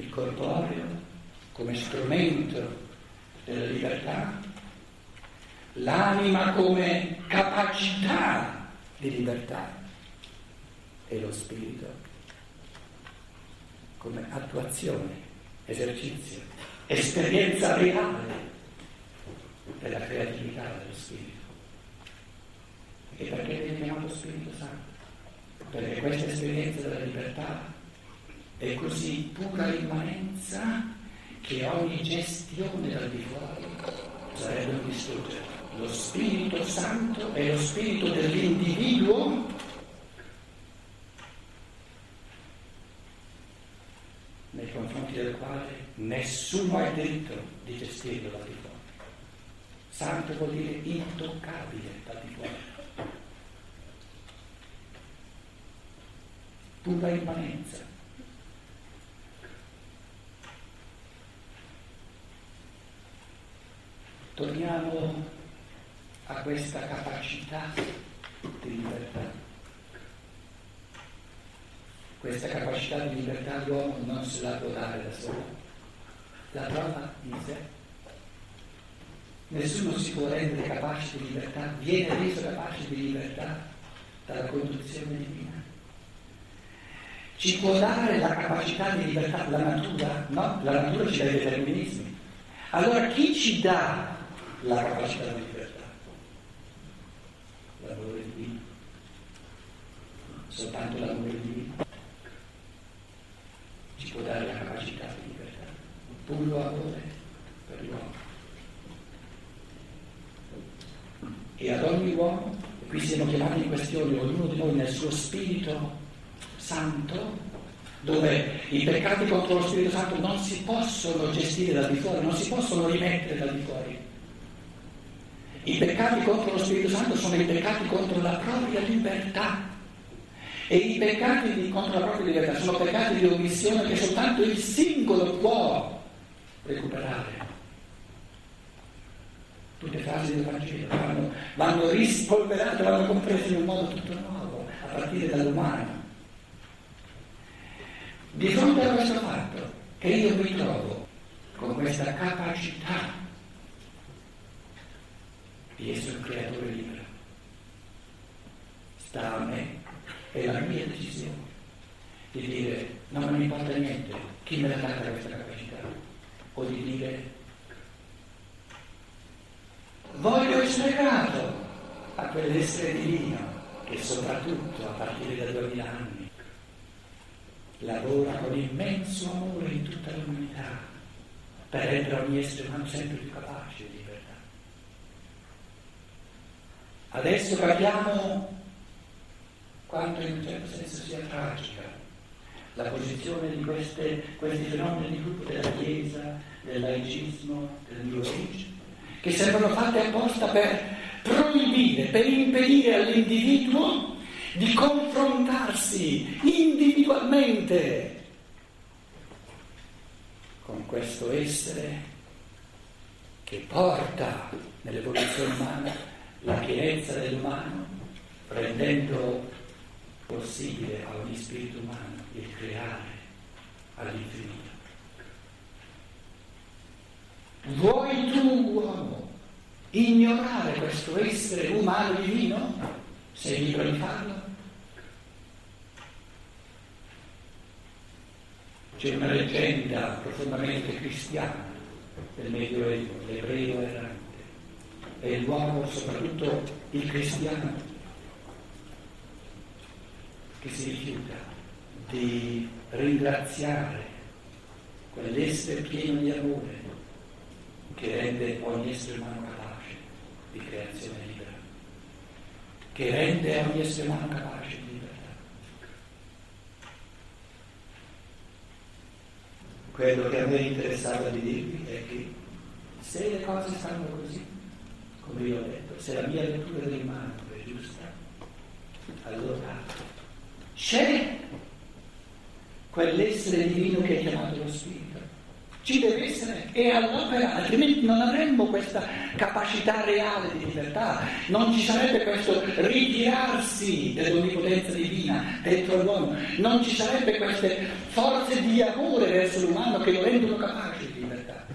il corporeo come strumento della libertà, l'anima come capacità di libertà e lo spirito come attuazione, esercizio, esperienza reale della creatività dello spirito. E perché viene chiamato Spirito Santo? Perché questa esperienza della libertà è così pura immanenza che ogni gestione dal di fuori sarebbe distruggere. Lo Spirito Santo è lo spirito dell'individuo nei confronti del quale nessuno ha il diritto di gestirlo dal di fuori. Santo vuol dire intoccabile dal di fuori. Pura immanenza. Torniamo a questa capacità di libertà. Questa capacità di libertà l'uomo non se la può dare da solo, la trova in sé. Nessuno si può rendere capace di libertà, viene reso capace di libertà dalla conduzione divina. Ci può dare la capacità di libertà la natura? No, la natura ci dà i determinismi. Allora chi ci dà la capacità di libertà. L'amore divino. Soltanto l'amore divino ci può dare la capacità di libertà. Puro amore per l'uomo. E ad ogni uomo, qui siamo chiamati in questione, ognuno di noi nel suo spirito santo, dove i peccati contro lo Spirito Santo non si possono gestire dal di fuori, non si possono rimettere dal di fuori i peccati contro lo Spirito Santo sono i peccati contro la propria libertà. E i peccati di, contro la propria libertà sono peccati di omissione che soltanto il singolo può recuperare. Tutte le frasi del Vangelo vanno, vanno rispolverate, vanno comprese in un modo tutto nuovo, a partire dall'umano. Di fronte a questo fatto, che io mi trovo con questa capacità di essere un creatore libero. Sta a me, è la mia decisione di dire non me ne importa niente chi me l'ha data questa capacità, o di dire voglio essere grato a quell'essere divino che soprattutto a partire da duemila anni lavora con immenso amore in tutta l'umanità per rendere ogni essere umano sempre più capace di Adesso capiamo quanto in un certo senso sia tragica la posizione di queste, questi fenomeni di gruppo della Chiesa, del laicismo, del New Age, che sembrano fatte apposta per proibire, per impedire all'individuo di confrontarsi individualmente con questo essere che porta nell'evoluzione umana la pienezza dell'umano, rendendo possibile a ogni spirito umano il creare all'infinito. Vuoi tu, uomo, ignorare questo essere umano divino? Sei libero di farlo? C'è una leggenda profondamente cristiana del Medioevo, l'ebreo errante e l'uomo, soprattutto il cristiano, che si rifiuta di ringraziare quell'essere pieno di amore che rende ogni essere umano capace di creazione libera, che rende ogni essere umano capace di libertà. Quello che a me interessava di dirvi è che se le cose stanno così, come io ho detto, se la mia lettura del manto è giusta, allora c'è quell'essere divino che è chiamato lo Spirito, ci deve essere, è all'opera, altrimenti non avremmo questa capacità reale di libertà, non ci sarebbe questo ritirarsi dell'onnipotenza divina dentro l'uomo, non ci sarebbe queste forze di amore verso l'umano che lo rendono capace di libertà.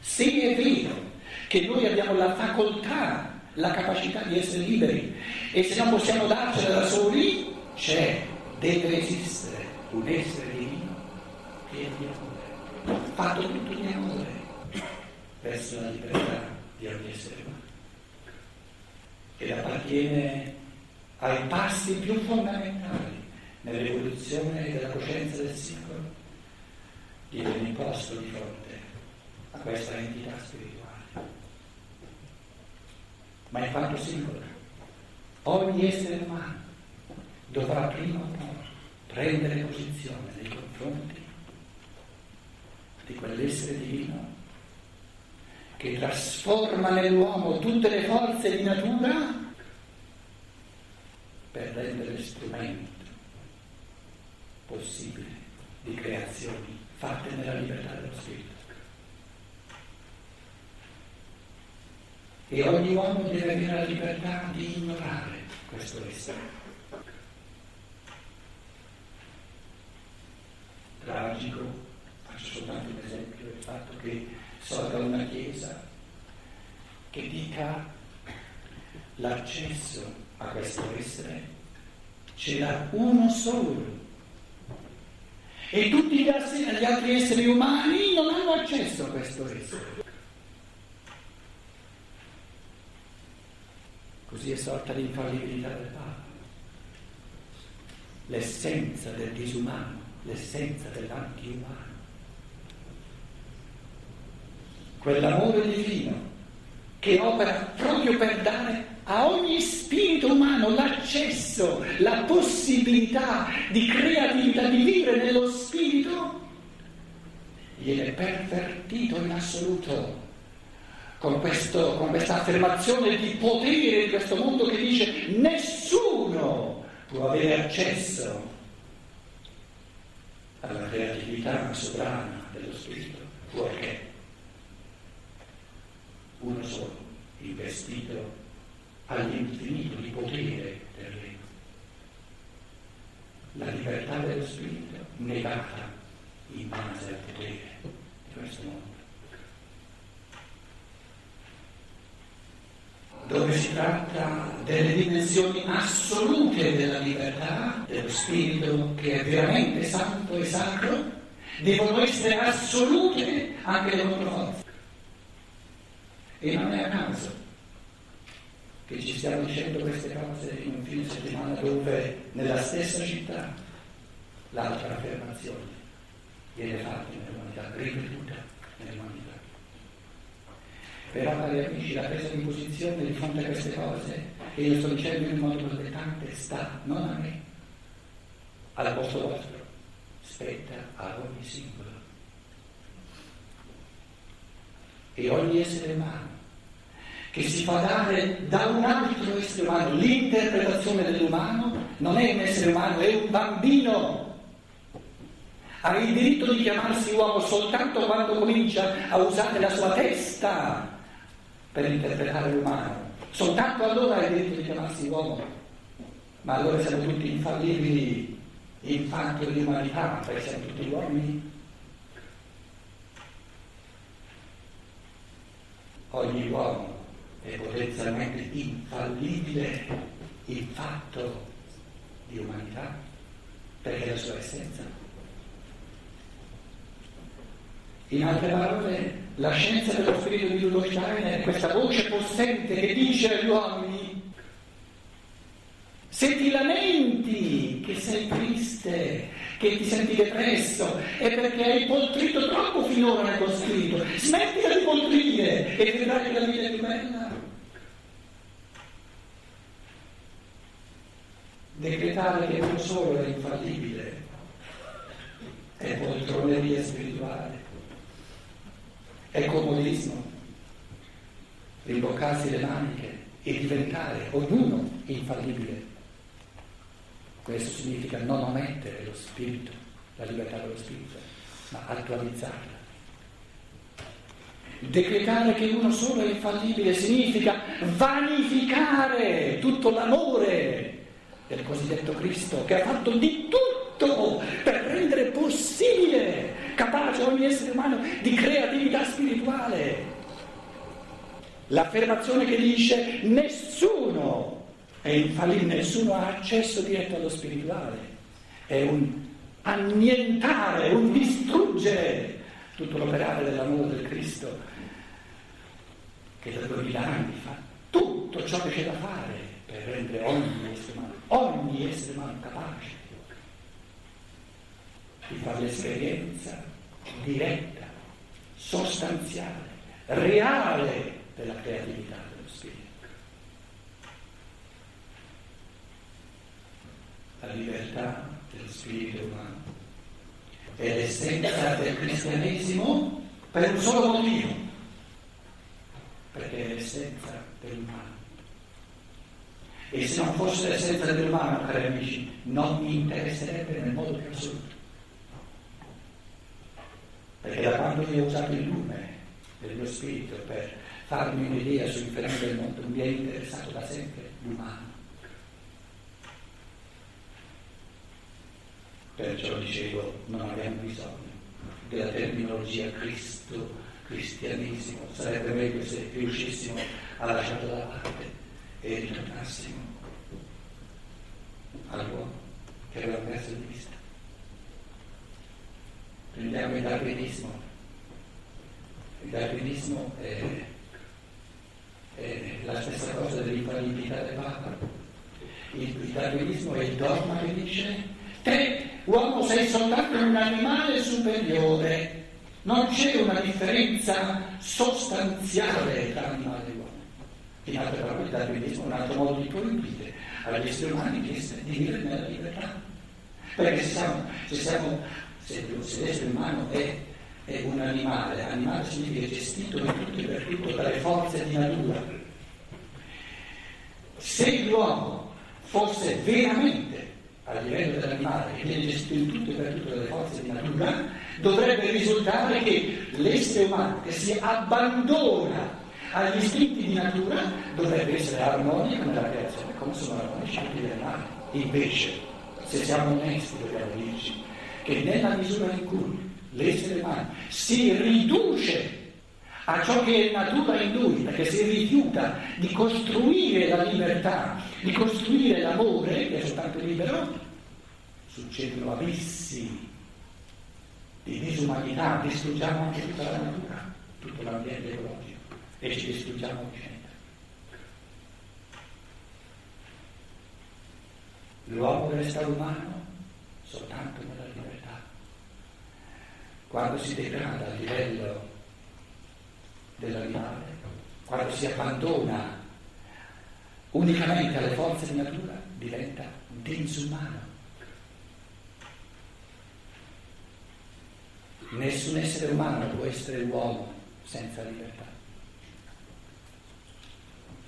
Se è vero che noi abbiamo la facoltà, la capacità di essere liberi e se non possiamo darcela da soli, c'è, deve esistere un essere divino che è di amore fatto tutto di amore verso la libertà di ogni essere umano, ed appartiene ai passi più fondamentali nell'evoluzione della coscienza del singolo, viene imposto di fronte a questa entità spirituale. Ma in quanto singolo, ogni essere umano dovrà prima o poi prendere posizione nei confronti di quell'essere divino che trasforma nell'uomo tutte le forze di natura per rendere strumento possibile di creazioni fatte nella libertà dello spirito. E ogni uomo deve avere la libertà di ignorare questo essere. Tragico Faccio soltanto un esempio del fatto che sorga una chiesa che dica l'accesso a questo essere ce l'ha uno solo. E tutti gli altri esseri umani non hanno accesso a questo essere. Così è sorta l'infallibilità del Papa, l'essenza del disumano, l'essenza dell'antiumano. quell'amore divino che opera proprio per dare a ogni spirito umano l'accesso, la possibilità di creatività, di vivere nello spirito, viene pervertito in assoluto con, questo, con questa affermazione di potere di questo mondo che dice nessuno può avere accesso alla creatività sovrana dello spirito, fuorché uno solo, investito all'infinito di potere del Regno. La libertà dello Spirito negata in base al potere di questo mondo. Dove si tratta delle dimensioni assolute della libertà, dello spirito che è veramente santo e sacro, devono essere assolute anche le loro forze. E non è a caso che ci stiamo dicendo queste cose in un fine settimana dove nella stessa città l'altra affermazione viene fatta nell'umanità, ripetuta nell'umanità. Però, cari amici, la presa di posizione di fronte a queste cose, che io sto dicendo in modo protettante, sta non a me, al posto vostro, spetta a ogni singolo e ogni essere umano che si fa dare da un altro essere umano. L'interpretazione dell'umano non è un essere umano, è un bambino. Ha il diritto di chiamarsi uomo soltanto quando comincia a usare la sua testa per interpretare l'umano. Soltanto allora ha il diritto di chiamarsi uomo. Ma allora siamo tutti infallibili in fatto di umanità, perché siamo tutti uomini. ogni uomo è potenzialmente infallibile in fatto di umanità, perché è la sua essenza. In altre parole, la scienza dello spirito di Rudolf Steiner è questa voce possente che dice agli uomini se ti lamenti che sei triste, che ti senti depresso, è perché hai poltrito troppo finora nel tuo spirito. Smettila di poltrire e vedrai che la vita è più bella. Decretare che non solo è infallibile, è poltroneria spirituale, è comodismo, rimboccarsi le maniche e diventare ognuno infallibile. Questo significa non omettere lo spirito, la libertà dello spirito, ma attualizzarla Decretare che uno solo è infallibile significa vanificare tutto l'amore del cosiddetto Cristo che ha fatto di tutto per rendere possibile, capace ogni essere umano di creatività spirituale. L'affermazione che dice nessuno è infallibile, nessuno ha accesso diretto allo spirituale, è un annientare, un distruggere tutto l'operare dell'amore del Cristo che da duemila anni fa tutto ciò che c'è da fare per rendere ogni essere umano, ogni essere umano capace di fare l'esperienza diretta, sostanziale, reale della creatività dello Spirito. La libertà dello Spirito umano è l'essenza del cristianesimo per un solo motivo, perché è l'essenza dell'umano. E se non fosse l'essenza dell'umano, cari amici, non mi interesserebbe nel modo più assoluto. Perché da quando io ho usato il lume del mio spirito per farmi un'idea sui fenomeni del mondo, mi è interessato da sempre l'umano. Perciò dicevo, non abbiamo bisogno della terminologia Cristo, cristianesimo, sarebbe meglio se riuscissimo a lasciarla da parte e ritornassimo all'uomo che aveva perso di vista. Prendiamo il darwinismo. Il darwinismo è, è la stessa cosa dell'infallibilità del Papa. Il, il darwinismo è il dogma che dice te uomo sei soltanto un animale superiore, non c'è una differenza sostanziale tra animale e uomo. In altre parole, il darwinismo è un altro modo di proibire agli esseri umani di, di vivere nella libertà. Perché se, siamo, se, siamo, se, se l'essere umano è, è, un animale, animale significa gestito in tutto e per tutto dalle forze di natura. Se l'uomo fosse veramente a livello dell'animale che viene gestito in tutto e per tutto dalle forze di natura, dovrebbe risultare che l'essere umano che si abbandona agli istinti di natura dovrebbe essere armonico nella creazione, come sono armonici gli animali. Invece, se siamo onesti, dobbiamo dirci che nella misura in cui l'essere umano si riduce a ciò che è natura in lui, perché si rifiuta di costruire la libertà, di costruire l'amore, che è soltanto libero, succedono abissi di disumanità, distruggiamo anche tutta la natura, tutto l'ambiente ecologico e ci distruggiamo vicenda. L'uomo resta umano soltanto nella libertà. Quando si degrada a livello dell'animale, quando si abbandona unicamente alle forze di natura, diventa disumano. Nessun essere umano può essere uomo senza libertà.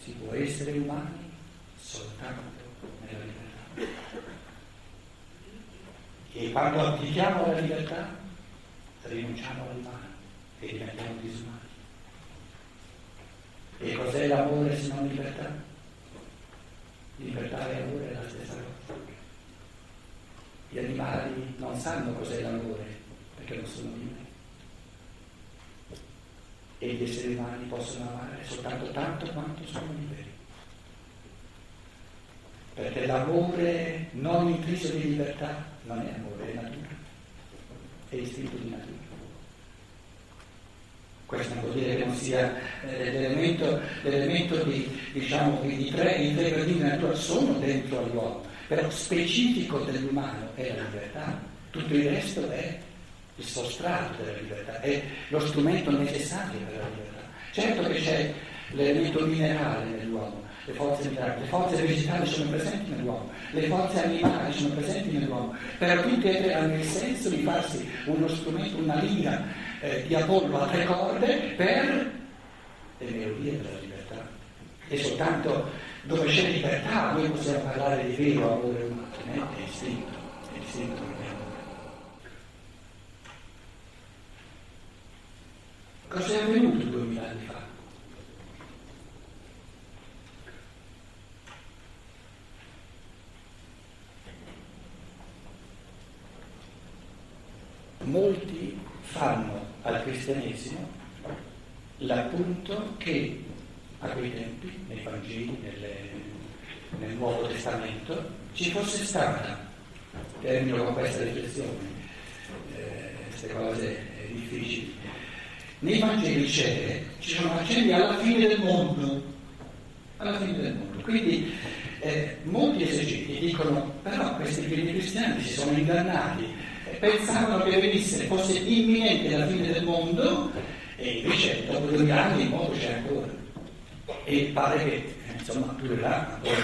Si può essere umani soltanto nella libertà. E quando applichiamo la libertà, rinunciamo all'umano e diventiamo disumani. E cos'è l'amore se non libertà? Libertà e amore è la stessa cosa. Gli animali non sanno cos'è l'amore perché non sono liberi. E gli esseri umani possono amare soltanto tanto quanto sono liberi. Perché l'amore non intriso di libertà non è amore, è natura, è istinto di natura. Questo non vuol dire che non sia eh, l'elemento, l'elemento di, diciamo, di tre, i tre gradini di natura sono dentro all'uomo, però specifico dell'umano è la libertà, tutto il resto è il sostrato della libertà, è lo strumento necessario per la libertà. Certo che c'è l'elemento minerale nell'uomo, le forze minerali, le forze vegetali sono presenti nell'uomo, le forze animali sono presenti nell'uomo, però tutte e tre hanno il senso di farsi uno strumento, una lira eh, di Apollo a tre corde per le melodie della libertà. E soltanto dove c'è libertà noi possiamo parlare di vero amore umano, è istinto, è istinto che amore. Cosa è avvenuto molti fanno al cristianesimo l'appunto che a quei tempi, nei Vangeli, nelle, nel Nuovo Testamento, ci fosse stata, termino con questa riflessione, eh, queste cose difficili, nei Vangeli c'è, ci sono accenni alla fine del mondo, alla fine del mondo. Quindi eh, molti esegeti dicono, però questi primi cristiani si sono ingannati, pensavano che venisse, fosse imminente la fine del mondo e invece dopo due anni il mondo c'è ancora. E pare che insomma durerà ancora.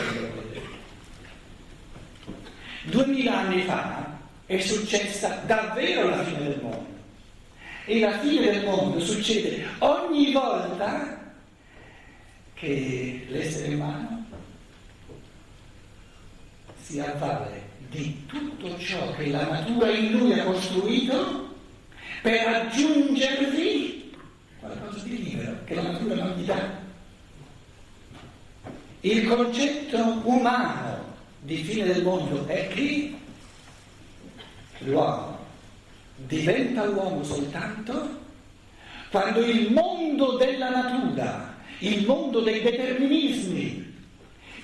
Duemila anni fa è successa davvero la fine del mondo. E la fine del mondo succede ogni volta che l'essere umano si avvale di tutto ciò che la natura in lui ha costruito per aggiungervi qualcosa di libero che la natura non gli dà. Il concetto umano di fine del mondo è che l'uomo diventa uomo soltanto quando il mondo della natura, il mondo dei determinismi,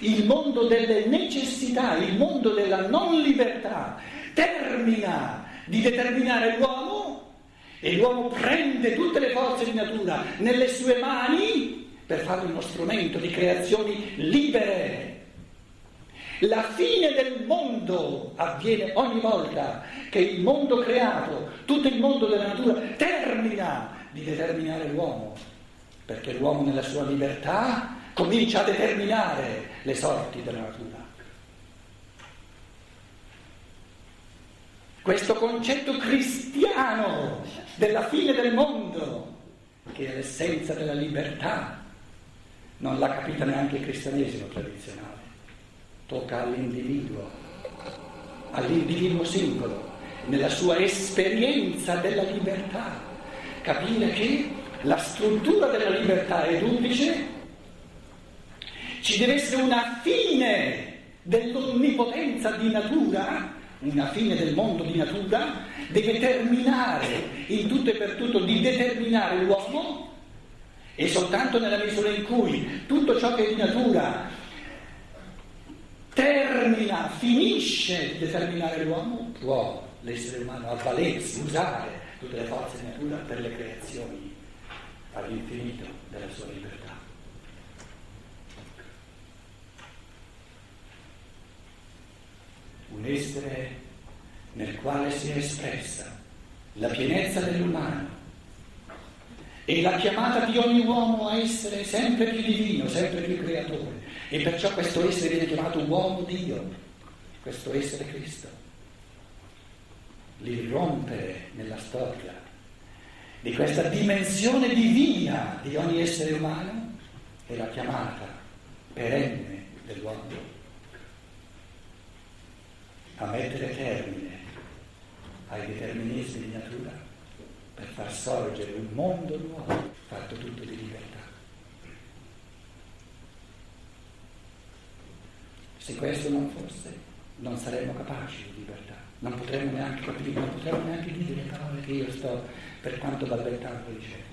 il mondo delle necessità, il mondo della non libertà termina di determinare l'uomo e l'uomo prende tutte le forze di natura nelle sue mani per fare uno strumento di creazioni libere. La fine del mondo avviene ogni volta che il mondo creato, tutto il mondo della natura, termina di determinare l'uomo, perché l'uomo nella sua libertà comincia a determinare le sorti della natura. Questo concetto cristiano della fine del mondo, che è l'essenza della libertà, non l'ha capita neanche il cristianesimo tradizionale tocca all'individuo, all'individuo singolo, nella sua esperienza della libertà, capire che la struttura della libertà è duplice, ci deve essere una fine dell'onnipotenza di natura, una fine del mondo di natura, deve terminare in tutto e per tutto di determinare l'uomo e soltanto nella misura in cui tutto ciò che è di natura termina, finisce di determinare l'uomo, può l'essere umano avvalersi, usare tutte le forze di natura per le creazioni all'infinito della sua libertà. Un essere nel quale si è espressa la pienezza dell'umano e la chiamata di ogni uomo a essere sempre più divino, sempre più creatore. E perciò questo essere viene chiamato uomo Dio, questo essere Cristo. L'irrompere nella storia di questa dimensione divina di ogni essere umano è la chiamata perenne dell'uomo a mettere termine ai determinismi di natura per far sorgere un mondo nuovo, fatto tutto di libertà. Se questo non fosse, non saremmo capaci di libertà, non potremmo neanche capire, non potremmo neanche dire le parole che io sto per quanto balbettando dicendo.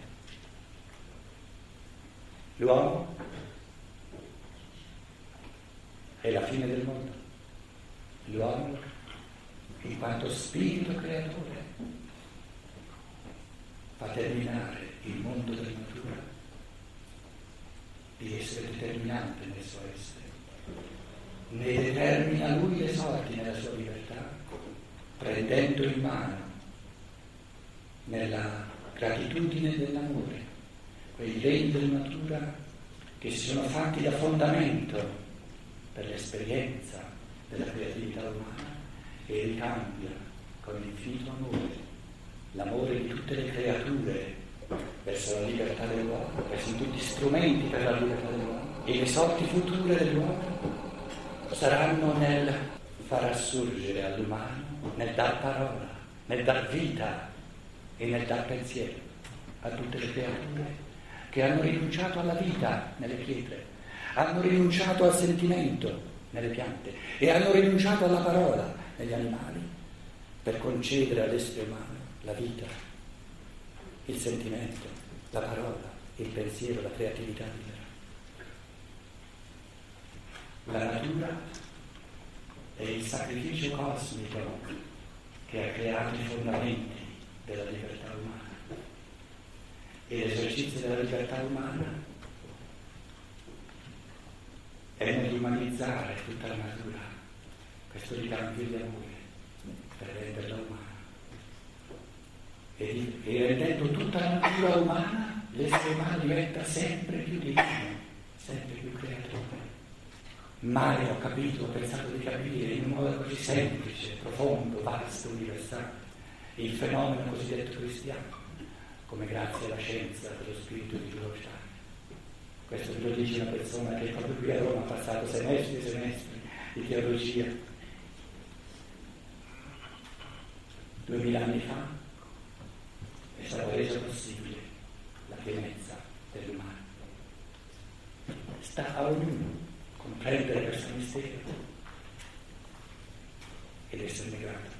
L'uomo è la fine del mondo. L'uomo, in quanto spirito creatore, fa terminare il mondo della natura di essere determinante nel suo essere. Ne determina lui le sorti nella sua libertà, prendendo in mano nella gratitudine dell'amore quei regni della natura che si sono fatti da fondamento per l'esperienza della creatività umana e ricambia con l'infinito amore l'amore di tutte le creature verso la libertà dell'uomo, verso tutti strumenti per la libertà dell'uomo e le sorti future dell'uomo saranno nel far assurgere all'umano, nel dar parola, nel dar vita e nel dar pensiero a tutte le creature che hanno rinunciato alla vita nelle pietre, hanno rinunciato al sentimento nelle piante e hanno rinunciato alla parola negli animali per concedere all'essere umano la vita, il sentimento, la parola, il pensiero, la creatività libera. La natura è il sacrificio cosmico che ha creato i fondamenti della libertà umana. E l'esercizio della libertà umana è nell'umanizzare tutta la natura, questo ricambio di amore per renderla umana. E, e rendendo tutta la natura umana, l'essere umano diventa sempre più divino, sempre più creatore. Mai ho capito, ho pensato di capire in un modo così semplice, profondo, vasto, universale, il fenomeno cosiddetto cristiano, come grazie alla scienza dello spirito questo ve lo dice una persona che proprio qui a Roma ha passato semestri e semestri di teologia. Duemila anni fa è stata resa possibile la pienezza dell'umano. Sta a ognuno comprendere questo mistero ed esserne grato.